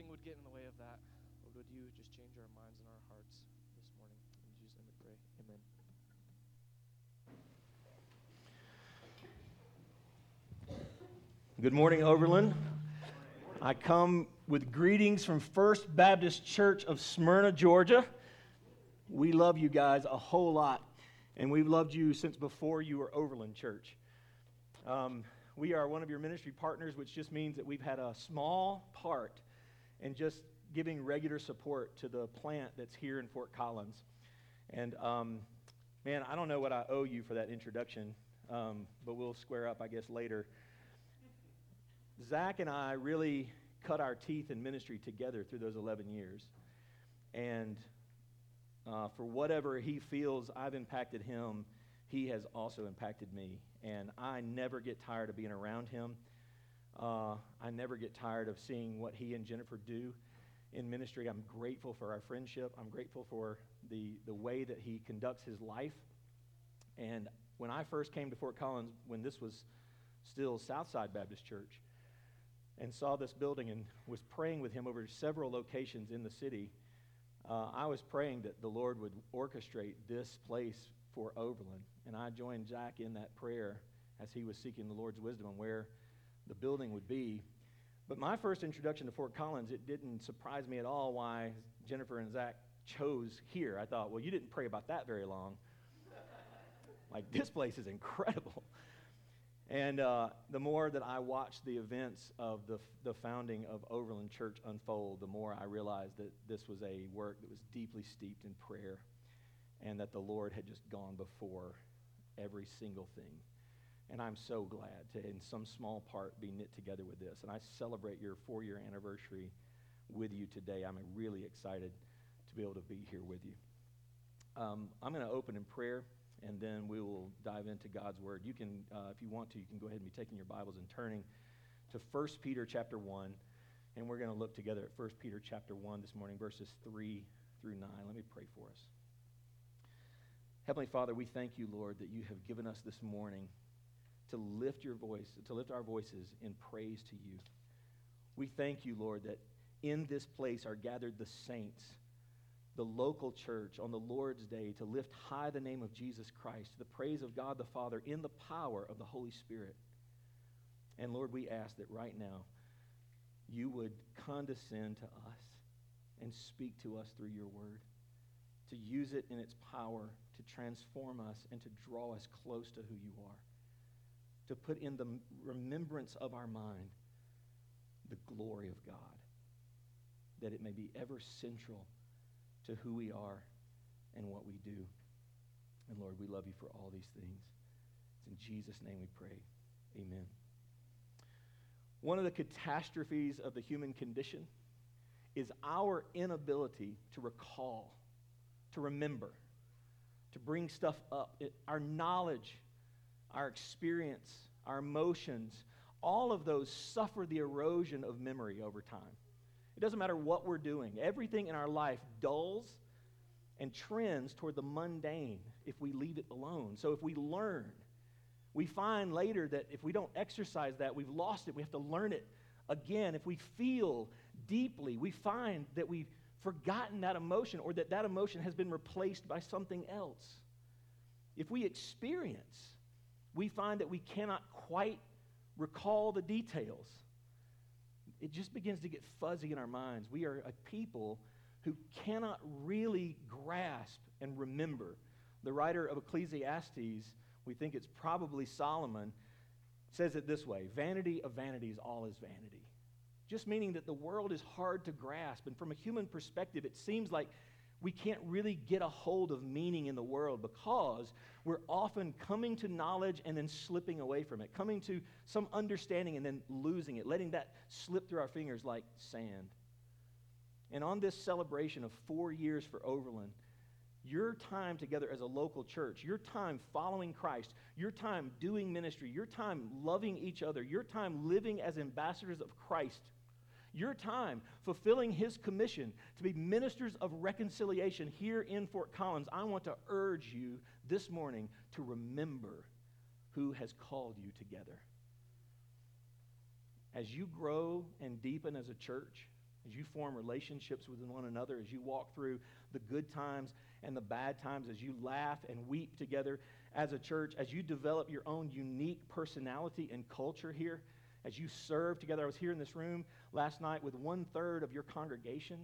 would get in the way of that. Lord, would you just change our minds and our hearts this morning? In Jesus' name we pray. Amen. Good morning, Overland. I come with greetings from First Baptist Church of Smyrna, Georgia. We love you guys a whole lot, and we've loved you since before you were Overland Church. Um, we are one of your ministry partners, which just means that we've had a small part in just giving regular support to the plant that's here in Fort Collins. And um, man, I don't know what I owe you for that introduction, um, but we'll square up, I guess, later. Zach and I really cut our teeth in ministry together through those 11 years. And uh, for whatever he feels I've impacted him, he has also impacted me. And I never get tired of being around him. Uh, I never get tired of seeing what he and Jennifer do in ministry. I'm grateful for our friendship. I'm grateful for the, the way that he conducts his life. And when I first came to Fort Collins, when this was still Southside Baptist Church, and saw this building and was praying with him over several locations in the city, uh, I was praying that the Lord would orchestrate this place for Overland. And I joined Jack in that prayer as he was seeking the Lord's wisdom on where the building would be. But my first introduction to Fort Collins, it didn't surprise me at all why Jennifer and Zach chose here. I thought, well, you didn't pray about that very long. like, this place is incredible. And uh, the more that I watched the events of the, the founding of Overland Church unfold, the more I realized that this was a work that was deeply steeped in prayer and that the Lord had just gone before every single thing. And I'm so glad to, in some small part, be knit together with this. And I celebrate your four year anniversary with you today. I'm really excited to be able to be here with you. Um, I'm going to open in prayer and then we will dive into God's word. You can, uh, if you want to, you can go ahead and be taking your Bibles and turning to 1 Peter chapter 1, and we're going to look together at 1 Peter chapter 1 this morning, verses 3 through 9. Let me pray for us. Heavenly Father, we thank you, Lord, that you have given us this morning to lift your voice, to lift our voices in praise to you. We thank you, Lord, that in this place are gathered the saints the local church on the Lord's day to lift high the name of Jesus Christ, to the praise of God the Father in the power of the Holy Spirit. And Lord, we ask that right now you would condescend to us and speak to us through your word, to use it in its power to transform us and to draw us close to who you are, to put in the remembrance of our mind the glory of God, that it may be ever central to who we are and what we do. And Lord, we love you for all these things. It's in Jesus' name we pray. Amen. One of the catastrophes of the human condition is our inability to recall, to remember, to bring stuff up. It, our knowledge, our experience, our emotions, all of those suffer the erosion of memory over time. It doesn't matter what we're doing, everything in our life dulls and trends toward the mundane if we leave it alone. So if we learn, we find later that if we don't exercise that, we've lost it. We have to learn it again. If we feel deeply, we find that we've forgotten that emotion or that that emotion has been replaced by something else. If we experience, we find that we cannot quite recall the details it just begins to get fuzzy in our minds. We are a people who cannot really grasp and remember. The writer of Ecclesiastes, we think it's probably Solomon, says it this way Vanity of vanities, all is vanity. Just meaning that the world is hard to grasp. And from a human perspective, it seems like we can't really get a hold of meaning in the world because we're often coming to knowledge and then slipping away from it, coming to some understanding and then losing it, letting that slip through our fingers like sand. And on this celebration of four years for Overland, your time together as a local church, your time following Christ, your time doing ministry, your time loving each other, your time living as ambassadors of Christ your time fulfilling his commission to be ministers of reconciliation here in Fort Collins, I want to urge you this morning to remember who has called you together. As you grow and deepen as a church, as you form relationships with one another, as you walk through the good times and the bad times, as you laugh and weep together as a church, as you develop your own unique personality and culture here, as you serve together. I was here in this room last night with one third of your congregation.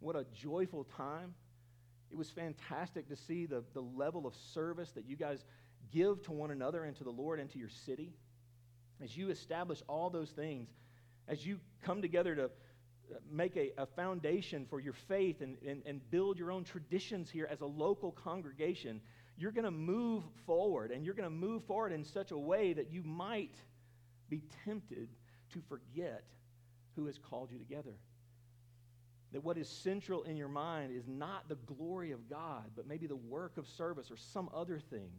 What a joyful time. It was fantastic to see the, the level of service that you guys give to one another and to the Lord and to your city. As you establish all those things, as you come together to uh, make a, a foundation for your faith and, and, and build your own traditions here as a local congregation, you're going to move forward. And you're going to move forward in such a way that you might be tempted to forget who has called you together. That what is central in your mind is not the glory of God, but maybe the work of service or some other thing.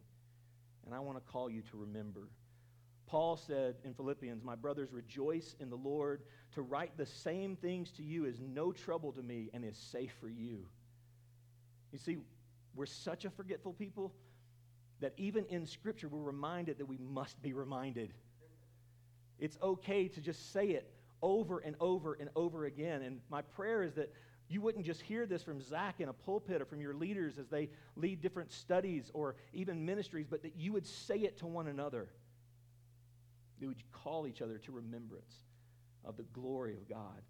And I want to call you to remember. Paul said in Philippians, My brothers, rejoice in the Lord. To write the same things to you is no trouble to me and is safe for you. You see, we're such a forgetful people that even in Scripture, we're reminded that we must be reminded. It's okay to just say it over and over and over again. And my prayer is that you wouldn't just hear this from Zach in a pulpit or from your leaders as they lead different studies or even ministries, but that you would say it to one another. That would call each other to remembrance of the glory of God.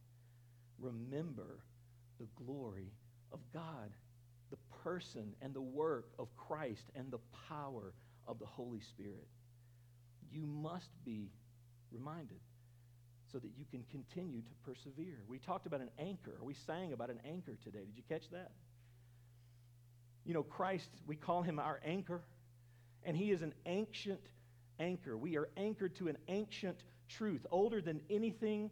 Remember the glory of God, the person and the work of Christ and the power of the Holy Spirit. You must be reminded so that you can continue to persevere. We talked about an anchor. We sang about an anchor today. Did you catch that? You know, Christ, we call him our anchor, and he is an ancient anchor. We are anchored to an ancient truth, older than anything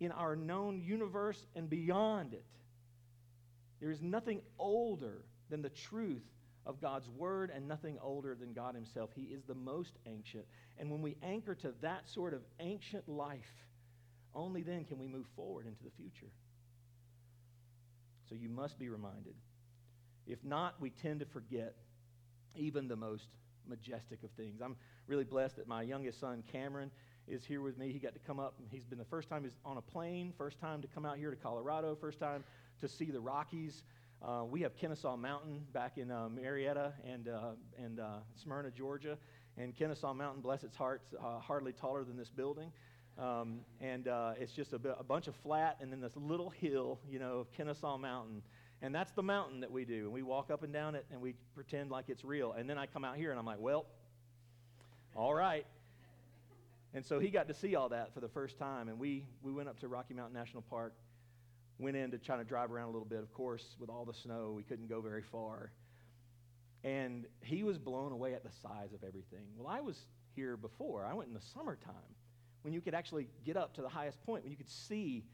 in our known universe and beyond it. There is nothing older than the truth of God's word and nothing older than God himself. He is the most ancient. And when we anchor to that sort of ancient life, only then can we move forward into the future. So you must be reminded. If not, we tend to forget even the most majestic of things. I'm really blessed that my youngest son, Cameron, is here with me. He got to come up. He's been the first time he's on a plane, first time to come out here to Colorado, first time to see the Rockies. Uh, we have Kennesaw Mountain back in uh, Marietta and, uh, and uh, Smyrna, Georgia. And Kennesaw Mountain, bless its heart, uh, hardly taller than this building. Um, and it's just a, a, bunch of flat and then this little hill, you know, of Kennesaw Mountain. And that's the mountain that we do. And we walk up and down it and we pretend like it's real. And then I come out here and I'm like, well, all right. And so he got to see all that for the first time. And we, we went up to Rocky Mountain National Park, went in to try to drive around a little bit. Of course, with all the snow, we couldn't go very far. And he was blown away at the size of everything. Well, I was here before. I went in the summertime when you could actually get up to the highest point, when you could see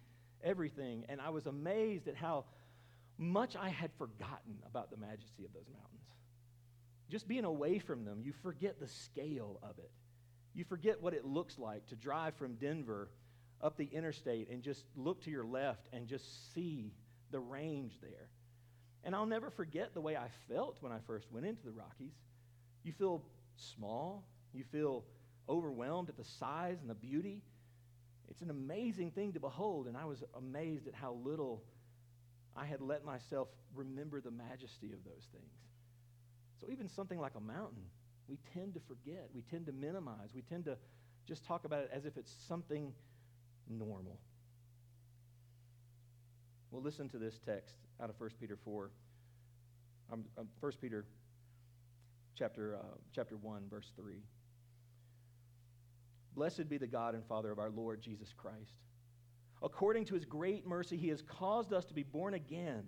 everything. And I was amazed at how much I had forgotten about the majesty of those mountains. Just being away from them, you forget the scale of it. You forget what it looks like to drive from Denver up the interstate and just look to your left and just see the range there. And I'll never forget the way I felt when I first went into the Rockies. You feel small, you feel overwhelmed at the size and the beauty. It's an amazing thing to behold, and I was amazed at how little I had let myself remember the majesty of those things. So, even something like a mountain, we tend to forget, we tend to minimize, we tend to just talk about it as if it's something normal. Well, listen to this text out of 1 Peter 4. Um, um, 1 Peter chapter, uh, chapter 1, verse 3. Blessed be the God and Father of our Lord Jesus Christ. According to his great mercy, he has caused us to be born again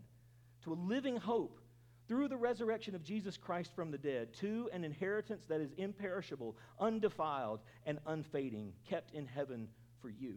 to a living hope through the resurrection of Jesus Christ from the dead, to an inheritance that is imperishable, undefiled, and unfading, kept in heaven for you,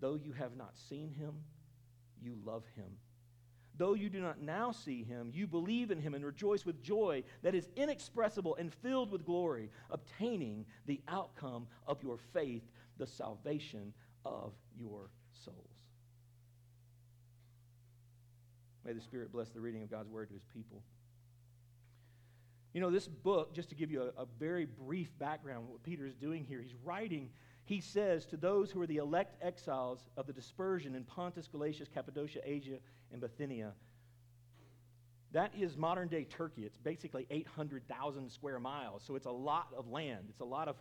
Though you have not seen him, you love him. Though you do not now see him, you believe in him and rejoice with joy that is inexpressible and filled with glory, obtaining the outcome of your faith, the salvation of your souls. May the Spirit bless the reading of God's word to his people. You know, this book, just to give you a, a very brief background, what Peter is doing here, he's writing he says to those who are the elect exiles of the dispersion in Pontus, Galatia, Cappadocia, Asia, and Bithynia. That is modern day Turkey. It's basically 800,000 square miles. So it's a lot of land. It's a lot of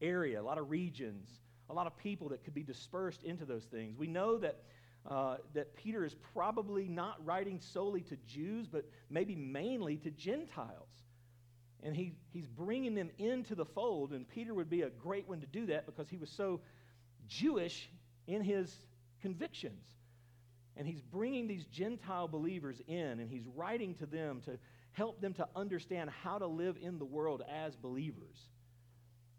area, a lot of regions, a lot of people that could be dispersed into those things. We know that, uh, that Peter is probably not writing solely to Jews, but maybe mainly to Gentiles. And he, he's bringing them into the fold, and Peter would be a great one to do that because he was so Jewish in his convictions. And he's bringing these Gentile believers in, and he's writing to them to help them to understand how to live in the world as believers.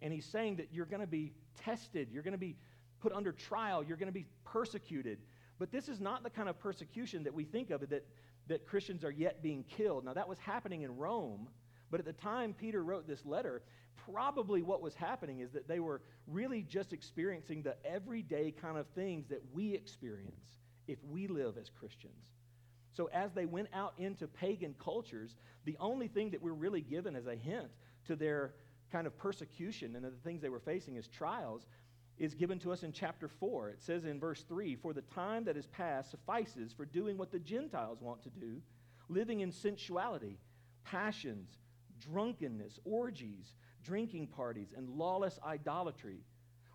And he's saying that you're going to be tested, you're going to be put under trial, you're going to be persecuted. But this is not the kind of persecution that we think of, that, that Christians are yet being killed. Now, that was happening in Rome but at the time Peter wrote this letter, probably what was happening is that they were really just experiencing the everyday kind of things that we experience if we live as Christians. So as they went out into pagan cultures, the only thing that we're really given as a hint to their kind of persecution and the things they were facing as trials is given to us in chapter 4. It says in verse 3 For the time that is past suffices for doing what the Gentiles want to do, living in sensuality, passions, drunkenness, orgies, drinking parties, and lawless idolatry.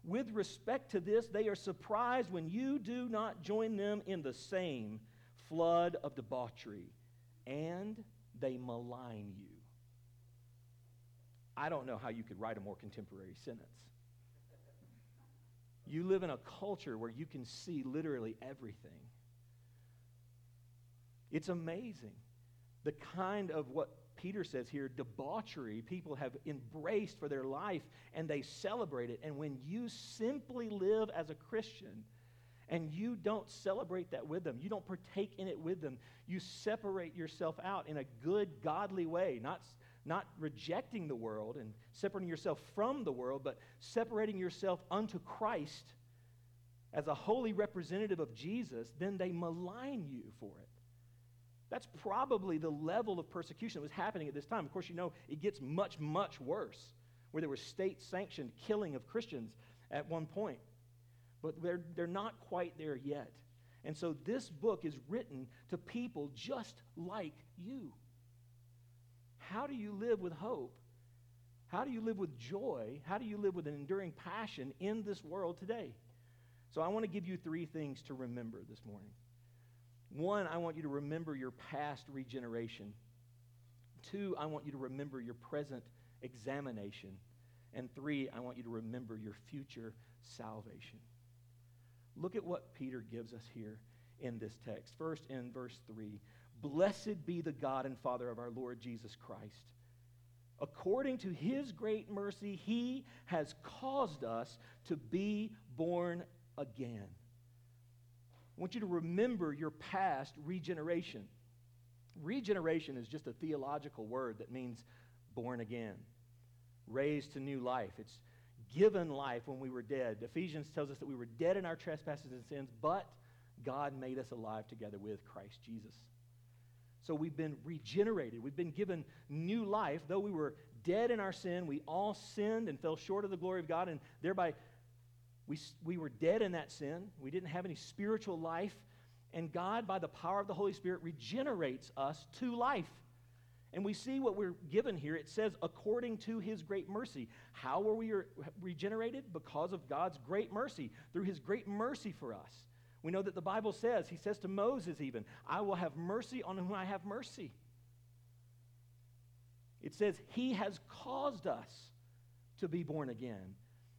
With respect to this, they are surprised when you do not join them in the same flood of debauchery, and they malign you. I don't know how you could write a more contemporary sentence. You live in a culture where you can see literally everything. It's amazing the kind of what Peter says here, debauchery people have embraced for their life and they celebrate it. And when you simply live as a Christian and you don't celebrate that with them, you don't partake in it with them, you separate yourself out in a good, godly way, not, not rejecting the world and separating yourself from the world, but separating yourself unto Christ as a holy representative of Jesus, then they malign you for it. That's probably the level of persecution that was happening at this time. Of course, you know, it gets much, much worse, where there was state sanctioned killing of Christians at one point. But they're, they're not quite there yet. And so this book is written to people just like you. How do you live with hope? How do you live with joy? How do you live with an enduring passion in this world today? So I want to give you three things to remember this morning. One, I want you to remember your past regeneration. Two, I want you to remember your present examination. And three, I want you to remember your future salvation. Look at what Peter gives us here in this text. First, in verse 3 Blessed be the God and Father of our Lord Jesus Christ. According to his great mercy, he has caused us to be born again I want you to remember your past regeneration. Regeneration is just a theological word that means born again, raised to new life. It's given life when we were dead. Ephesians tells us that we were dead in our trespasses and sins, but God made us alive together with Christ Jesus. So we've been regenerated. We've been given new life. Though we were dead in our sin, we all sinned and fell short of the glory of God, and thereby we, we were dead in that sin. We didn't have any spiritual life. And God, by the power of the Holy Spirit, regenerates us to life. And we see what we're given here. It says, according to his great mercy. How were we regenerated? Because of God's great mercy, through his great mercy for us. We know that the Bible says, he says to Moses even, I will have mercy on whom I have mercy. It says, he has caused us to be born again.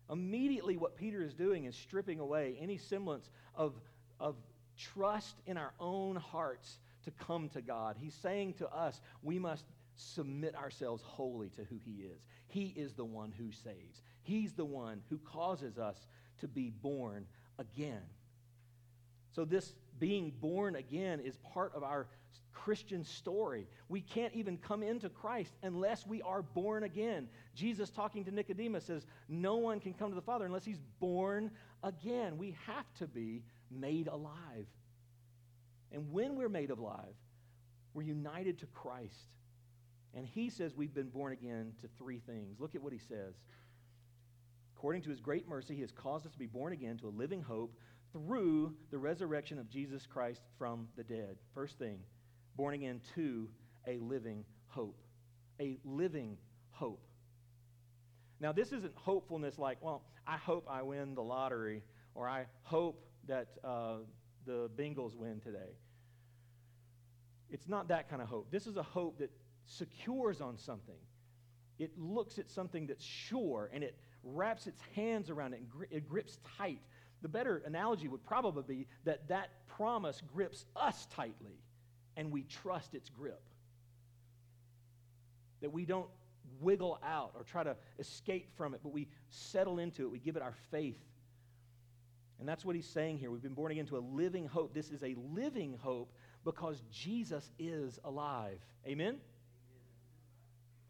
Immediately, what Peter is doing is stripping away any semblance of, of trust in our own hearts to come to God. He's saying to us, we must submit ourselves wholly to who He is. He is the one who saves, He's the one who causes us to be born again. So, this being born again is part of our Christian story. We can't even come into Christ unless we are born again. Jesus, talking to Nicodemus, says, No one can come to the Father unless he's born again. We have to be made alive. And when we're made alive, we're united to Christ. And he says we've been born again to three things. Look at what he says. According to his great mercy, he has caused us to be born again to a living hope through the resurrection of Jesus Christ from the dead. First thing, born again to a living hope. A living hope. Now, this isn't hopefulness like, well, I hope I win the lottery, or I hope that uh, the Bengals win today. It's not that kind of hope. This is a hope that secures on something. It looks at something that's sure and it wraps its hands around it and gri- it grips tight. The better analogy would probably be that that promise grips us tightly and we trust its grip. That we don't wiggle out or try to escape from it, but we settle into it. We give it our faith. And that's what he's saying here. We've been born again to a living hope. This is a living hope because Jesus is alive. Amen?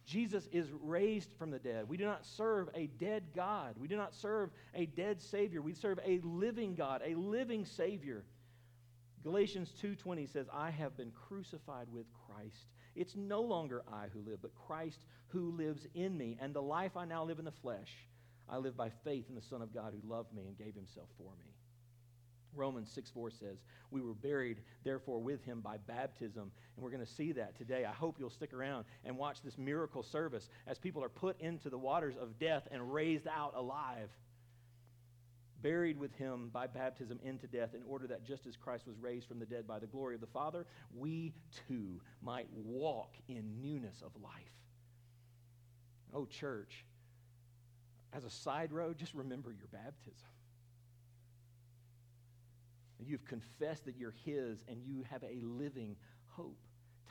Jesus is raised from the dead. We do not serve a dead God. We do not serve a dead Savior. We serve a living God, a living Savior. Galatians 2:20 says, "I have been crucified with Christ. It's no longer I who live, but Christ who lives in me, and the life I now live in the flesh, I live by faith in the Son of God who loved me and gave himself for me." Romans 6 4 says, We were buried, therefore, with him by baptism. And we're going to see that today. I hope you'll stick around and watch this miracle service as people are put into the waters of death and raised out alive. Buried with him by baptism into death, in order that just as Christ was raised from the dead by the glory of the Father, we too might walk in newness of life. Oh, church, as a side road, just remember your baptism. You've confessed that you're His and you have a living hope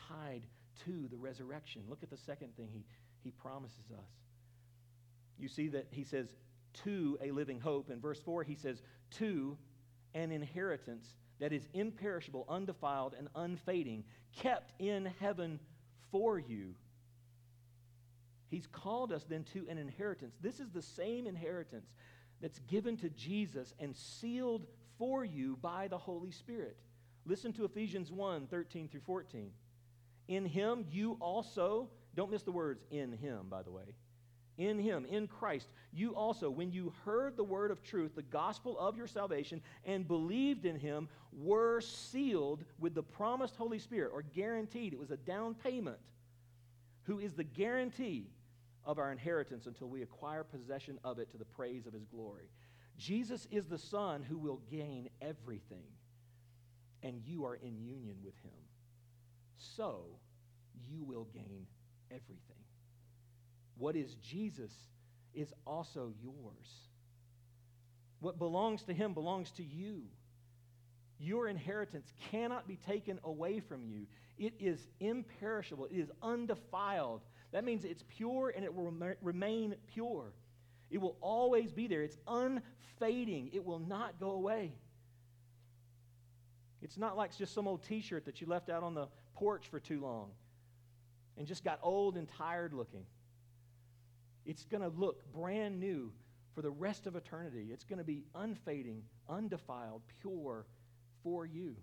tied to the resurrection. Look at the second thing He, he promises us. You see that He says, to a living hope. In verse 4, He says, to an inheritance that is imperishable, undefiled, and unfading, kept in heaven for you. He's called us then to an inheritance. This is the same inheritance that's given to Jesus and sealed for you by the Holy Spirit. Listen to Ephesians 1 13 through 14. In him you also, don't miss the words in him, by the way. In him, in Christ, you also, when you heard the word of truth, the gospel of your salvation, and believed in him, were sealed with the promised Holy Spirit, or guaranteed. It was a down payment, who is the guarantee of our inheritance until we acquire possession of it to the praise of his glory. Jesus is the Son who will gain everything, and you are in union with him. So you will gain everything. What is Jesus is also yours. What belongs to him belongs to you. Your inheritance cannot be taken away from you. It is imperishable, it is undefiled. That means it's pure and it will remain pure. It will always be there. It's unfading, it will not go away. It's not like just some old t shirt that you left out on the porch for too long and just got old and tired looking. It's going to look brand new for the rest of eternity. It's going to be unfading, undefiled, pure for you.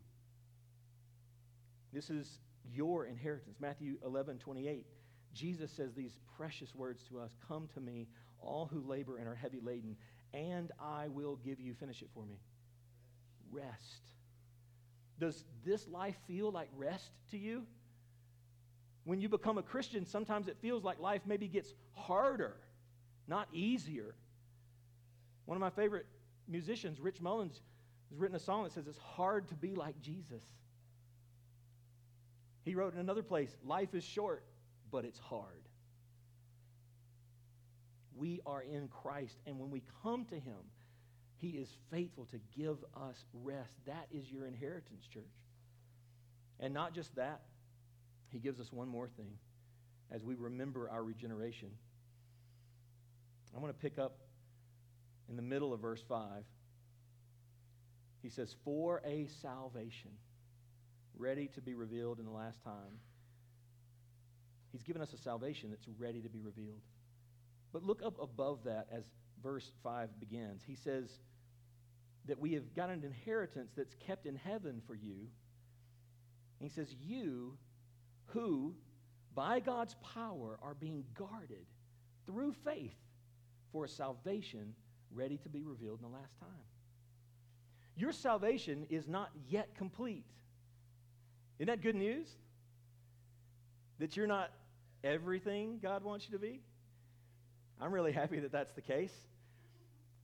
This is your inheritance. Matthew 11, 28. Jesus says these precious words to us Come to me, all who labor and are heavy laden, and I will give you, finish it for me, rest. Does this life feel like rest to you? When you become a Christian, sometimes it feels like life maybe gets harder, not easier. One of my favorite musicians, Rich Mullins, has written a song that says it's hard to be like Jesus. He wrote in another place, Life is short, but it's hard. We are in Christ, and when we come to Him, He is faithful to give us rest. That is your inheritance, church. And not just that, He gives us one more thing as we remember our regeneration. I want to pick up in the middle of verse 5. He says, For a salvation ready to be revealed in the last time. He's given us a salvation that's ready to be revealed. But look up above that as verse 5 begins. He says that we have got an inheritance that's kept in heaven for you. And he says, You who, by God's power, are being guarded through faith for a salvation ready to be revealed in the last time. Your salvation is not yet complete. Isn't that good news? That you're not everything God wants you to be? I'm really happy that that's the case.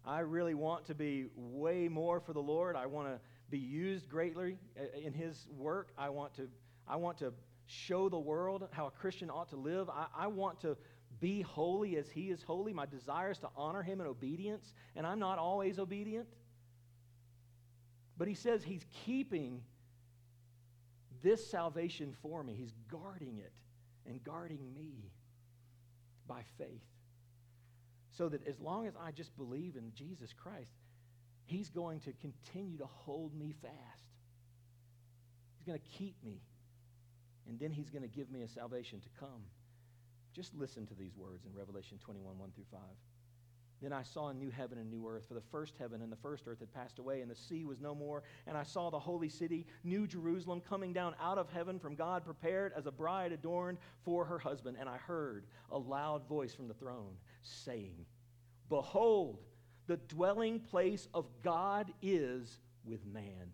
I really want to be way more for the Lord. I want to be used greatly uh, in His work. I want to, I want to show the world how a Christian ought to live. I, I want to be holy as He is holy. My desire is to honor Him in obedience, and I'm not always obedient. But He says He's keeping this salvation for me. He's guarding it and guarding me by faith. So that as long as I just believe in Jesus Christ, He's going to continue to hold me fast. He's going to keep me. And then He's going to give me a salvation to come. Just listen to these words in Revelation 21 1 through 5. Then I saw a new heaven and new earth, for the first heaven and the first earth had passed away, and the sea was no more. And I saw the holy city, New Jerusalem, coming down out of heaven from God, prepared as a bride adorned for her husband. And I heard a loud voice from the throne saying, Behold, the dwelling place of God is with man.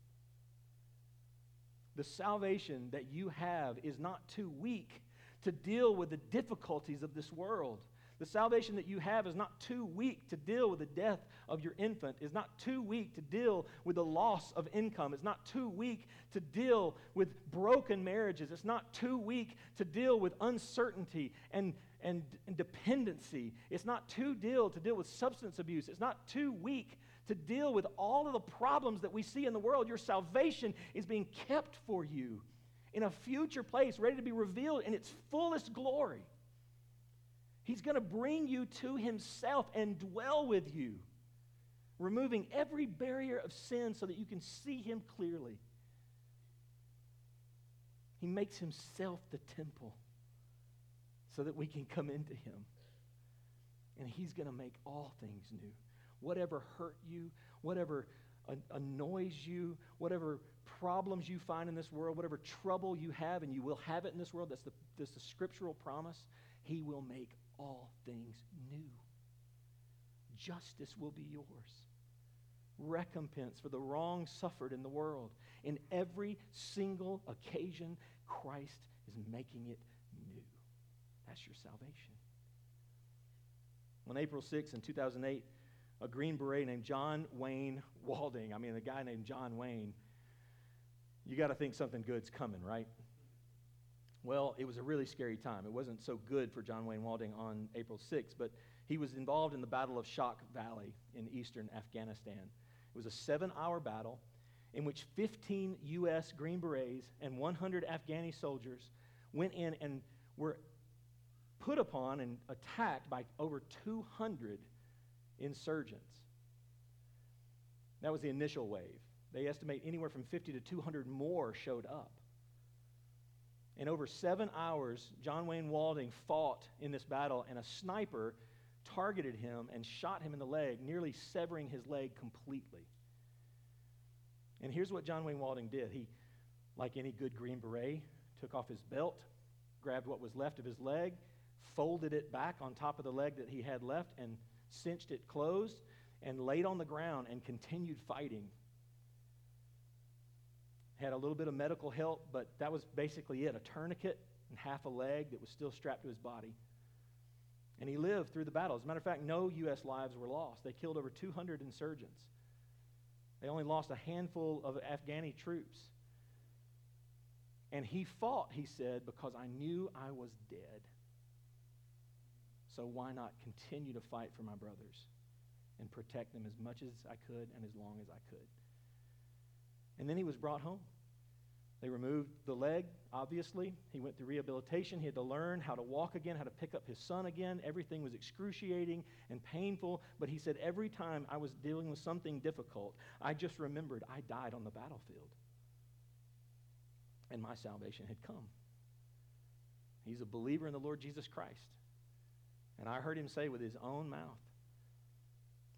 The salvation that you have is not too weak to deal with the difficulties of this world. The salvation that you have is not too weak to deal with the death of your infant, is not too weak to deal with the loss of income, it's not too weak to deal with broken marriages, it's not too weak to deal with uncertainty and, and, and dependency, it's not too deal to deal with substance abuse, it's not too weak to deal with all of the problems that we see in the world. Your salvation is being kept for you in a future place, ready to be revealed in its fullest glory. He's going to bring you to Himself and dwell with you, removing every barrier of sin so that you can see Him clearly. He makes Himself the temple so that we can come into Him. And He's going to make all things new. Whatever hurt you, whatever annoys you, whatever problems you find in this world, whatever trouble you have, and you will have it in this world, that's the, that's the scriptural promise, He will make all things new. Justice will be yours. Recompense for the wrong suffered in the world. In every single occasion, Christ is making it new. That's your salvation. On April 6 in 2008, a Green Beret named John Wayne Walding, I mean, a guy named John Wayne, you got to think something good's coming, right? Well, it was a really scary time. It wasn't so good for John Wayne Walding on April 6th, but he was involved in the Battle of Shok Valley in eastern Afghanistan. It was a seven hour battle in which 15 U.S. Green Berets and 100 Afghani soldiers went in and were put upon and attacked by over 200 insurgents. That was the initial wave. They estimate anywhere from 50 to 200 more showed up. In over seven hours, John Wayne Walding fought in this battle, and a sniper targeted him and shot him in the leg, nearly severing his leg completely. And here's what John Wayne Walding did. He, like any good Green Beret, took off his belt, grabbed what was left of his leg, folded it back on top of the leg that he had left, and cinched it closed, and laid on the ground and continued fighting had a little bit of medical help, but that was basically it a tourniquet and half a leg that was still strapped to his body. And he lived through the battle. As a matter of fact, no U.S. lives were lost. They killed over 200 insurgents. They only lost a handful of Afghani troops. And he fought, he said, because I knew I was dead. So why not continue to fight for my brothers and protect them as much as I could and as long as I could? And then he was brought home. They removed the leg, obviously. He went through rehabilitation. He had to learn how to walk again, how to pick up his son again. Everything was excruciating and painful. But he said, every time I was dealing with something difficult, I just remembered I died on the battlefield. And my salvation had come. He's a believer in the Lord Jesus Christ. And I heard him say with his own mouth,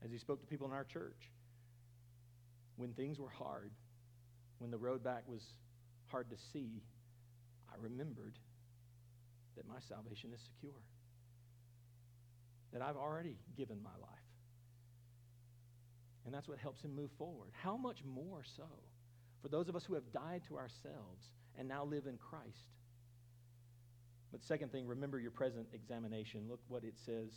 as he spoke to people in our church, when things were hard, when the road back was hard to see, I remembered that my salvation is secure, that I've already given my life. And that's what helps him move forward. How much more so for those of us who have died to ourselves and now live in Christ? But, second thing, remember your present examination. Look what it says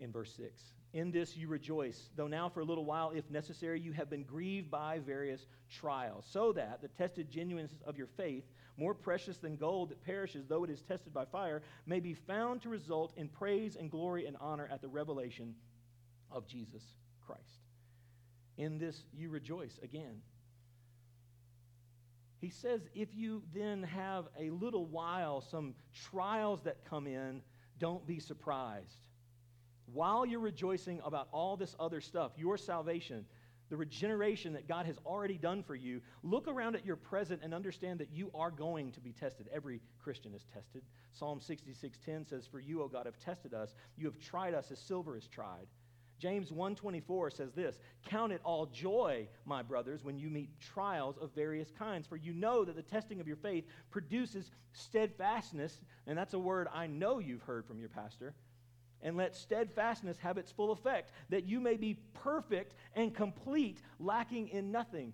in verse 6. In this you rejoice, though now for a little while, if necessary, you have been grieved by various trials, so that the tested genuineness of your faith, more precious than gold that perishes, though it is tested by fire, may be found to result in praise and glory and honor at the revelation of Jesus Christ. In this you rejoice again. He says, if you then have a little while, some trials that come in, don't be surprised while you're rejoicing about all this other stuff, your salvation, the regeneration that God has already done for you, look around at your present and understand that you are going to be tested. Every Christian is tested. Psalm 66:10 says, "For you, O God, have tested us. You have tried us as silver is tried." James 1:24 says this, "Count it all joy, my brothers, when you meet trials of various kinds, for you know that the testing of your faith produces steadfastness." And that's a word I know you've heard from your pastor and let steadfastness have its full effect, that you may be perfect and complete, lacking in nothing.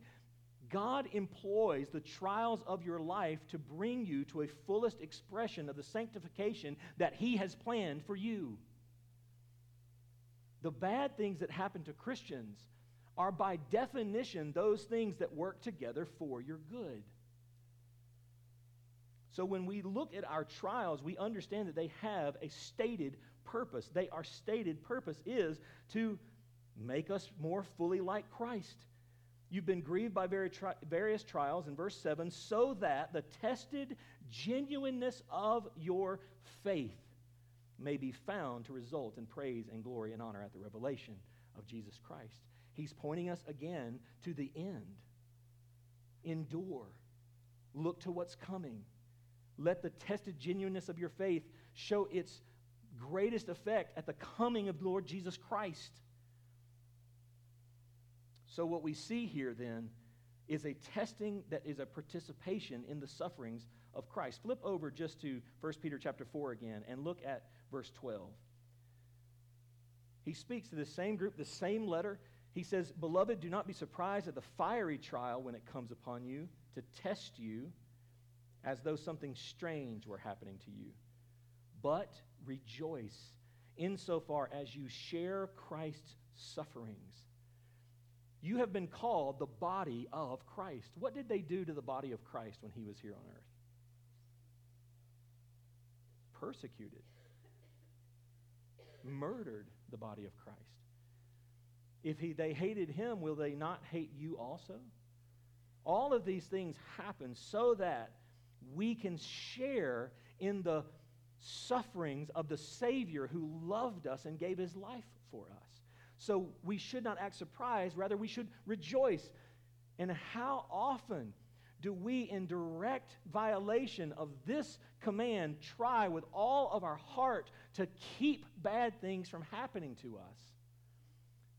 God employs the trials of your life to bring you to a fullest expression of the sanctification that He has planned for you. The bad things that happen to Christians are, by definition, those things that work together for your good. So when we look at our trials, we understand that they have a stated purpose. They, our stated purpose is to make us more fully like Christ. You've been grieved by various trials in verse 7 so that the tested genuineness of your faith may be found to result in praise and glory and honor at the revelation of Jesus Christ. He's pointing us again to the end. Endure. Look to what's coming. Let the tested genuineness of your faith show its greatest effect at the coming of Lord Jesus Christ. So, what we see here then is a testing that is a participation in the sufferings of Christ. Flip over just to 1 Peter chapter 4 again and look at verse 12. He speaks to the same group, the same letter. He says, Beloved, do not be surprised at the fiery trial when it comes upon you to test you as though something strange were happening to you. But rejoice insofar as you share Christ's sufferings. You have been called the body of Christ. What did they do to the body of Christ when he was here on earth? Persecuted, murdered the body of Christ. If he, they hated him, will they not hate you also? All of these things happen so that we can share in the sufferings of the Savior who loved us and gave his life for us. So we should not act surprised, rather, we should rejoice. And how often do we, in direct violation of this command, try with all of our heart to keep bad things from happening to us?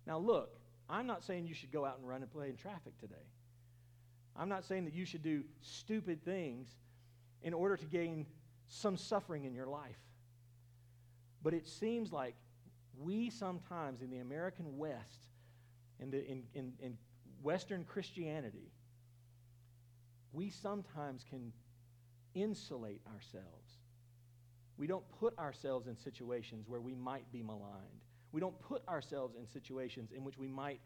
Now, look, I'm not saying you should go out and run and play in traffic today. I'm not saying that you should do stupid things in order to gain some suffering in your life. But it seems like we sometimes in the American West, in, the, in, in, in Western Christianity, we sometimes can insulate ourselves. We don't put ourselves in situations where we might be maligned. We don't put ourselves in situations in which we might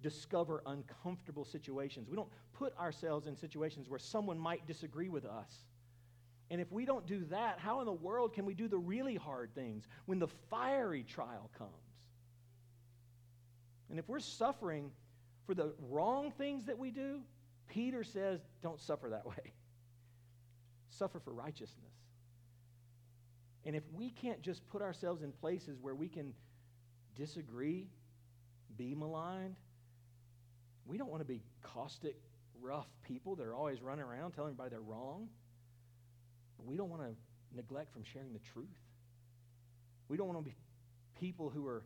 discover uncomfortable situations. We don't put ourselves in situations where someone might disagree with us. And if we don't do that, how in the world can we do the really hard things when the fiery trial comes? And if we're suffering for the wrong things that we do, Peter says, don't suffer that way. Suffer for righteousness. And if we can't just put ourselves in places where we can disagree, be maligned, we don't want to be caustic, rough people that are always running around telling everybody they're wrong. We don't want to neglect from sharing the truth. We don't want to be people who are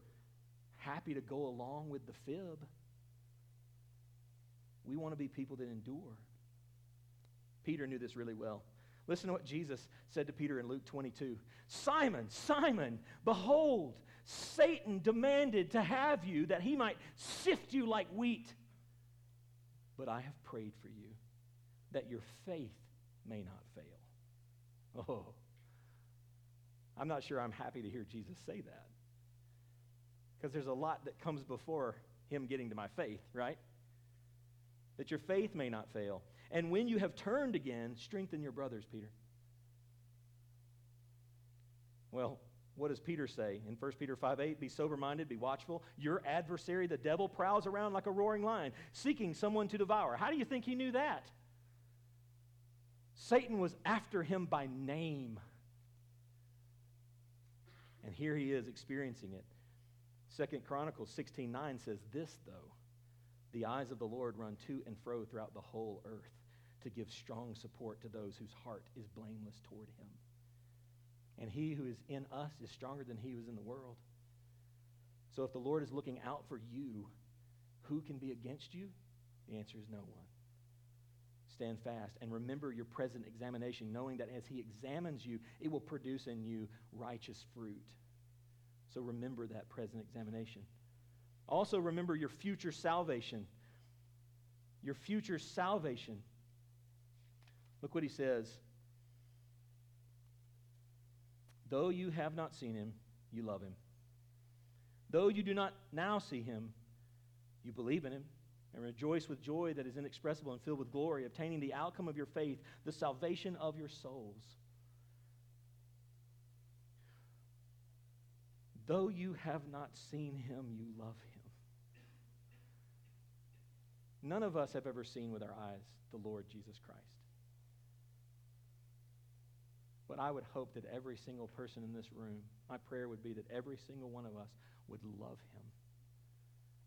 happy to go along with the fib. We want to be people that endure. Peter knew this really well. Listen to what Jesus said to Peter in Luke 22 Simon, Simon, behold, Satan demanded to have you that he might sift you like wheat. But I have prayed for you that your faith may not fail. Oh, I'm not sure I'm happy to hear Jesus say that. Because there's a lot that comes before him getting to my faith, right? That your faith may not fail. And when you have turned again, strengthen your brothers, Peter. Well, what does Peter say in 1 Peter 5 8? Be sober minded, be watchful. Your adversary, the devil, prowls around like a roaring lion, seeking someone to devour. How do you think he knew that? Satan was after him by name. And here he is experiencing it. Second Chronicles 16 9 says, This, though, the eyes of the Lord run to and fro throughout the whole earth to give strong support to those whose heart is blameless toward him. And he who is in us is stronger than he who is in the world. So if the Lord is looking out for you, who can be against you? The answer is no one. Stand fast and remember your present examination, knowing that as he examines you, it will produce in you righteous fruit. So remember that present examination. Also, remember your future salvation. Your future salvation. Look what he says Though you have not seen him, you love him. Though you do not now see him, you believe in him and rejoice with joy that is inexpressible and filled with glory, obtaining the outcome of your faith, the salvation of your souls. Though you have not seen him, you love him. None of us have ever seen with our eyes the Lord Jesus Christ. But I would hope that every single person in this room, my prayer would be that every single one of us would love him.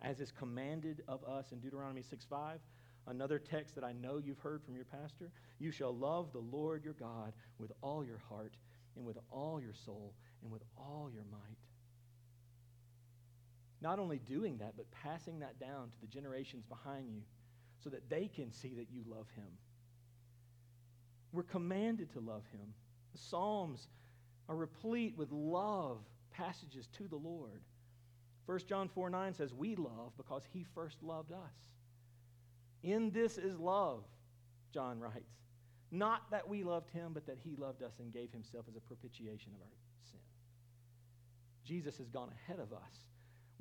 As is commanded of us in Deuteronomy 6 5, another text that I know you've heard from your pastor, you shall love the Lord your God with all your heart and with all your soul and with all your might. Not only doing that, but passing that down to the generations behind you so that they can see that you love him. We're commanded to love him. The Psalms are replete with love passages to the Lord. 1 John 4 9 says, We love because he first loved us. In this is love, John writes. Not that we loved him, but that he loved us and gave himself as a propitiation of our sin. Jesus has gone ahead of us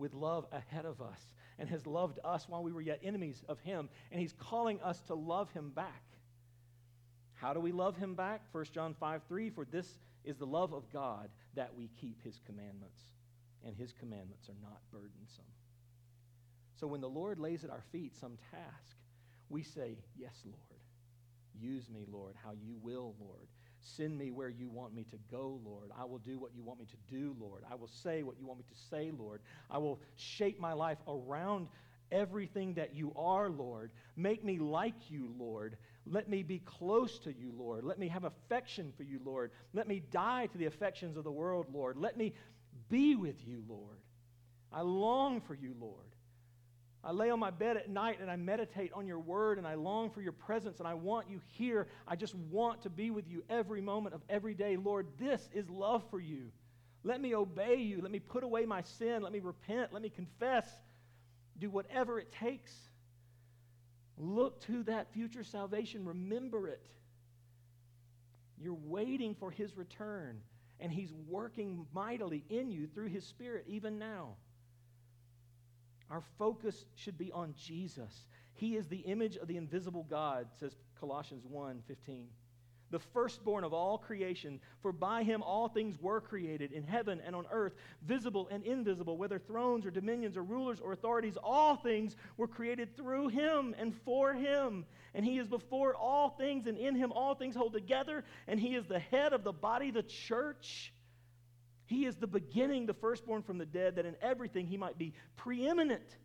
with love ahead of us and has loved us while we were yet enemies of him, and he's calling us to love him back. How do we love him back? 1 John 5 3 For this is the love of God that we keep his commandments, and his commandments are not burdensome. So when the Lord lays at our feet some task, we say, Yes, Lord. Use me, Lord, how you will, Lord. Send me where you want me to go, Lord. I will do what you want me to do, Lord. I will say what you want me to say, Lord. I will shape my life around everything that you are, Lord. Make me like you, Lord. Let me be close to you, Lord. Let me have affection for you, Lord. Let me die to the affections of the world, Lord. Let me be with you, Lord. I long for you, Lord. I lay on my bed at night and I meditate on your word and I long for your presence and I want you here. I just want to be with you every moment of every day. Lord, this is love for you. Let me obey you. Let me put away my sin. Let me repent. Let me confess. Do whatever it takes. Look to that future salvation. Remember it. You're waiting for his return, and he's working mightily in you through his spirit even now. Our focus should be on Jesus. He is the image of the invisible God, says Colossians 1 15 the firstborn of all creation. For by him all things were created, in heaven and on earth, visible and invisible, whether thrones or dominions or rulers or authorities, all things were created through him and for him. And he is before all things, and in him all things hold together, and he is the head of the body, the church. He is the beginning, the firstborn from the dead, that in everything he might be preeminent.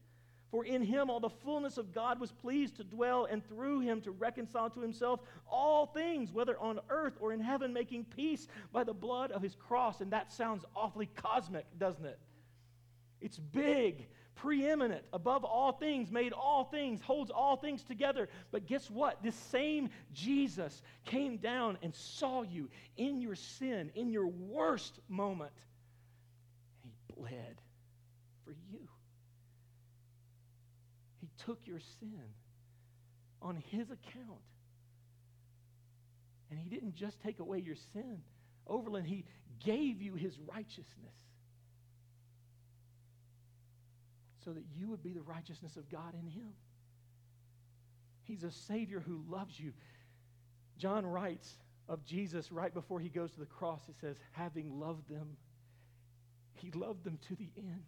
For in him all the fullness of God was pleased to dwell, and through him to reconcile to himself all things, whether on earth or in heaven, making peace by the blood of his cross. And that sounds awfully cosmic, doesn't it? It's big, preeminent, above all things, made all things, holds all things together. But guess what? This same Jesus came down and saw you in your sin, in your worst moment. He bled for you He took your sin on his account. And he didn't just take away your sin, Overland, he gave you his righteousness so that you would be the righteousness of God in him. He's a Savior who loves you. John writes of Jesus right before he goes to the cross, he says, having loved them, he loved them to the end.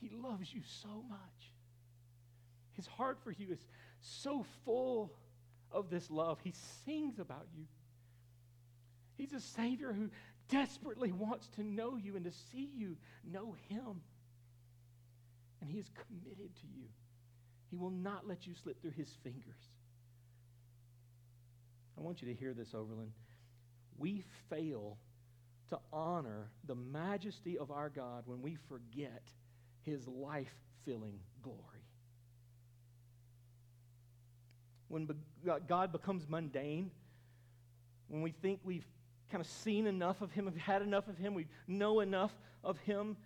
He loves you so much. His heart for you is so full of this love. He sings about you. He's a Savior who desperately wants to know you and to see you know Him. And He is committed to you. He will not let you slip through His fingers. I want you to hear this, Overland. We fail to honor the majesty of our God when we forget his life filling glory. When uh, God becomes mundane, when we think we've kind of seen enough of him, we've had enough of him, we know enough of him,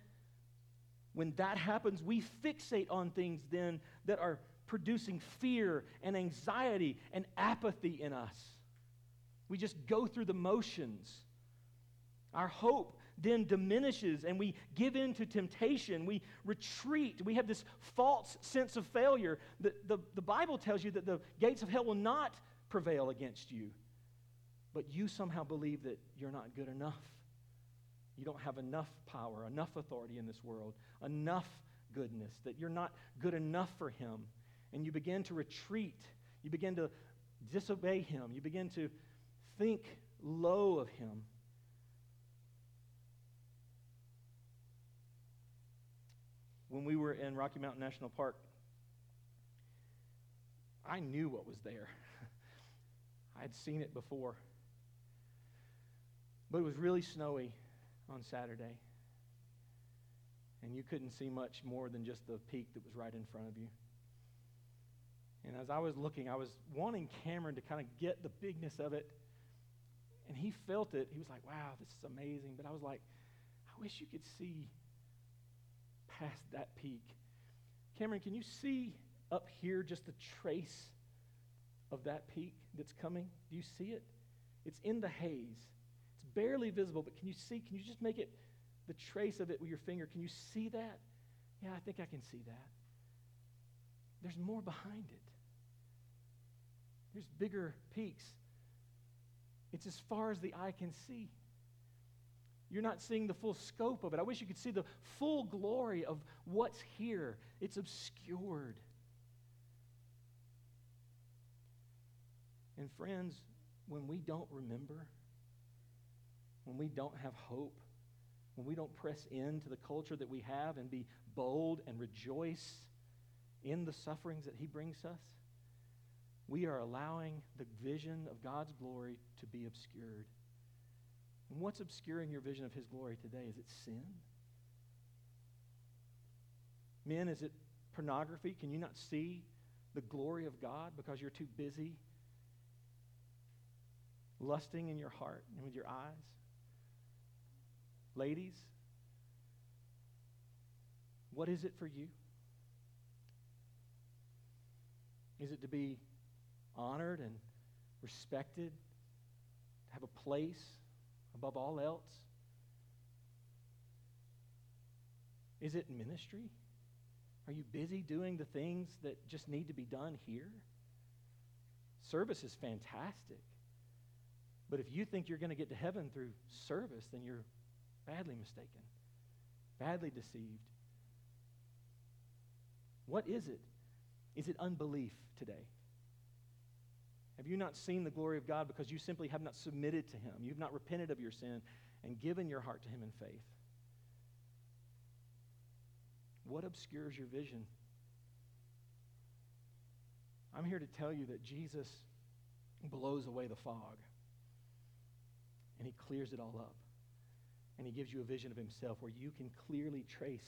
when that happens, we fixate on things then that are producing fear and anxiety and apathy in us. We just go through the motions. Our hope then diminishes and we give in to temptation. We retreat. We have this false sense of failure. The, the, the Bible tells you that the gates of hell will not prevail against you. But you somehow believe that you're not good enough. You don't have enough power, enough authority in this world, enough goodness, that you're not good enough for Him. And you begin to retreat. You begin to disobey Him. You begin to think low of Him. when we were in Rocky Mountain National Park, I knew what was there. I had seen it before. But it was really snowy on Saturday. And you couldn't see much more than just the peak that was right in front of you. And as I was looking, I was wanting Cameron to kind of get the bigness of it. And he felt it. He was like, wow, this is amazing. But I was like, I wish you could see past that peak. Cameron, can you see up here just a trace of that peak that's coming? Do you see it? It's in the haze. Barely visible, but can you see? Can you just make it the trace of it with your finger? Can you see that? Yeah, I think I can see that. There's more behind it. There's bigger peaks. It's as far as the eye can see. You're not seeing the full scope of it. I wish you could see the full glory of what's here. It's obscured. And, friends, when we don't remember, when we don't have hope, when we don't press into the culture that we have and be bold and rejoice in the sufferings that He brings us, we are allowing the vision of God's glory to be obscured. And what's obscuring your vision of His glory today? Is it sin? Men, is it pornography? Can you not see the glory of God because you're too busy lusting in your heart and with your eyes? Ladies, what is it for you? Is it to be honored and respected, to have a place above all else? Is it ministry? Are you busy doing the things that just need to be done here? Service is fantastic. But if you think you're going to get to heaven through service, then you're badly mistaken, badly deceived. What is it? Is it unbelief today? Have you not seen the glory of God because you simply have not submitted to Him? You've not repented of your sin and given your heart to Him in faith. What obscures your vision? I'm here to tell you that Jesus blows away the fog and He clears it all up. And He gives you a vision of Himself where you can clearly trace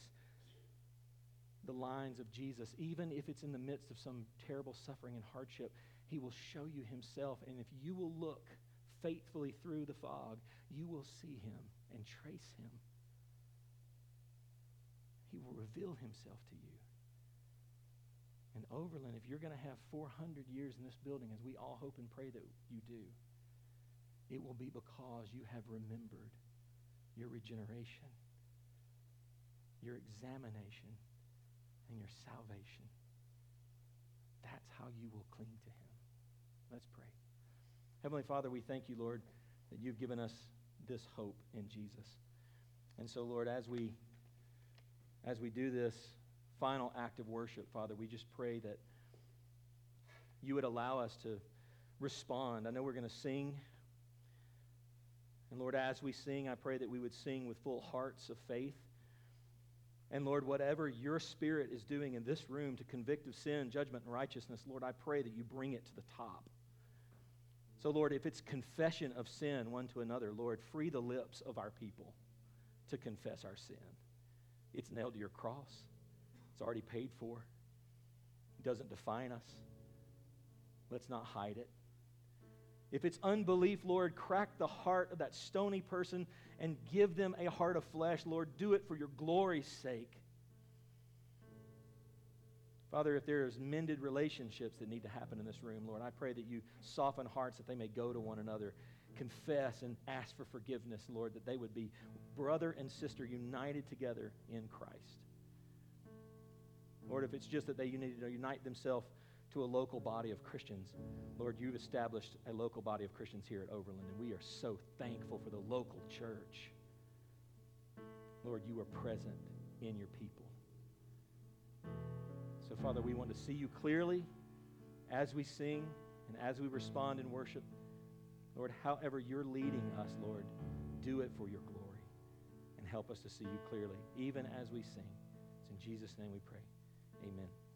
the lines of Jesus, even if it's in the midst of some terrible suffering and hardship. He will show you himself. And if you will look faithfully through the fog, you will see him and trace him. He will reveal himself to you. And Overland, if you're going to have 400 years in this building, as we all hope and pray that you do, it will be because you have remembered your regeneration, your examination, and your salvation. That's how you will cling to him. Let's pray. Heavenly Father, we thank you, Lord, that you've given us this hope in Jesus. And so, Lord, as we as we do this final act of worship, Father, we just pray that you would allow us to respond. I know we're going to sing. And Lord, as we sing, I pray that we would sing with full hearts of faith. And Lord, whatever your spirit is doing in this room to convict of sin, judgment, and righteousness, Lord, I pray that you bring it to the top. So, Lord, if it's confession of sin one to another, Lord, free the lips of our people to confess our sin. It's nailed to your cross, it's already paid for. It doesn't define us. Let's not hide it. If it's unbelief, Lord, crack the heart of that stony person and give them a heart of flesh. Lord, do it for your glory's sake. Father, if there is mended relationships that need to happen in this room, Lord, I pray that you soften hearts that they may go to one another, confess and ask for forgiveness, Lord, that they would be brother and sister united together in Christ. Lord, if it's just that they need to unite themselves to a local body of Christians, Lord, you've established a local body of Christians here at Overland, and we are so thankful for the local church. Lord, you are present in your people. So, Father, we want to see you clearly as we sing and as we respond in worship. Lord, however you're leading us, Lord, do it for your glory and help us to see you clearly, even as we sing. It's in Jesus' name we pray. Amen.